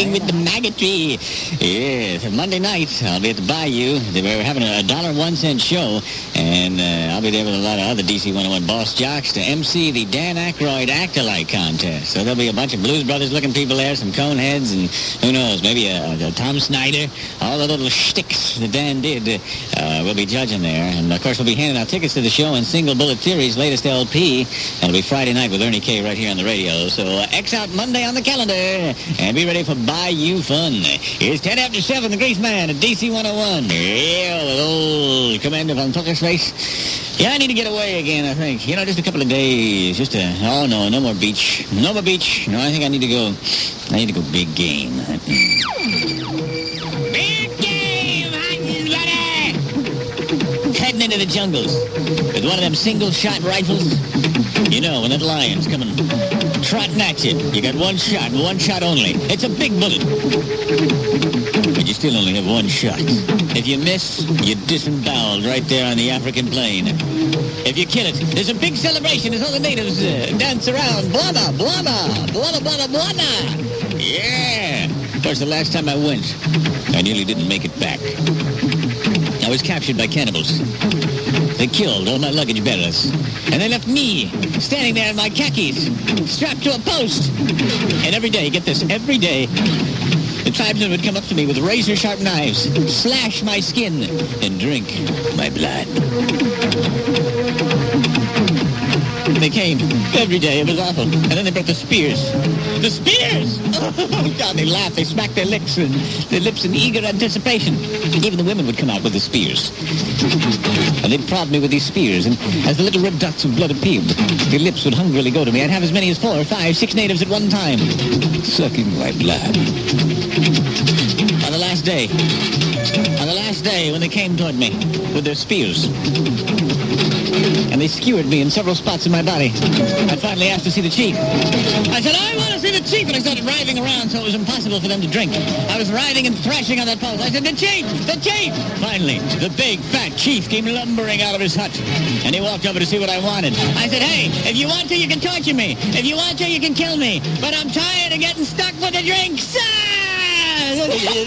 With the Maggotry. Yes, Monday night I'll be at the Bayou. We're having a dollar one cent show, and uh, I'll be there with a lot of other DC 101 boss jocks to MC the Dan Aykroyd Act-alike contest. So there'll be a bunch of Blues Brothers looking people there, some Coneheads, and who knows, maybe a, a Tom Snyder. All the little shticks that Dan did uh, will be judging there. And of course we'll be handing out tickets to the show and Single Bullet Theory's latest LP. It'll be Friday night with Ernie K right here on the radio. So uh, X out Monday on the calendar and be ready for Bayou Fun. It's 10 after 7, the Grease Man at DC 101. Yeah, with old Commander von Pokerspace. Yeah, I need to get away again, I think. You know, just a couple of days. Just a, oh no, no more beach. No more beach. No, I think I need to go, I need to go big game. Big game, hunting buddy! Heading into the jungles with one of them single-shot rifles. You know, when that lion's coming trotting at you, you got one shot, one shot only. It's a big bullet. But you still only have one shot. If you miss, you're disemboweled right there on the African plain. If you kill it, there's a big celebration as all the natives uh, dance around. Blana, blana, blana, blana, blana. Yeah. Of course, the last time I went, I nearly didn't make it back. I was captured by cannibals. They killed all my luggage bearers. And they left me standing there in my khakis, strapped to a post. And every day, get this, every day, the tribesmen would come up to me with razor-sharp knives, slash my skin, and drink my blood. They came every day. It was awful. And then they brought the spears. The spears! Oh, God, they laughed. They smacked their lips and their lips in eager anticipation. Even the women would come out with the spears. And they'd prod me with these spears. And as the little red dots of blood appeared, their lips would hungrily go to me. I'd have as many as four, five, six natives at one time, sucking my blood. On the last day, on the last day when they came toward me with their spears, and they skewered me in several spots in my body. I finally asked to see the chief. I said, I want to see the chief, and I started writhing around so it was impossible for them to drink. I was writhing and thrashing on that pole. I said, the chief, the chief! Finally, the big, fat chief came lumbering out of his hut, and he walked over to see what I wanted. I said, hey, if you want to, you can torture me. If you want to, you can kill me. But I'm tired of getting stuck with the drinks. Ah!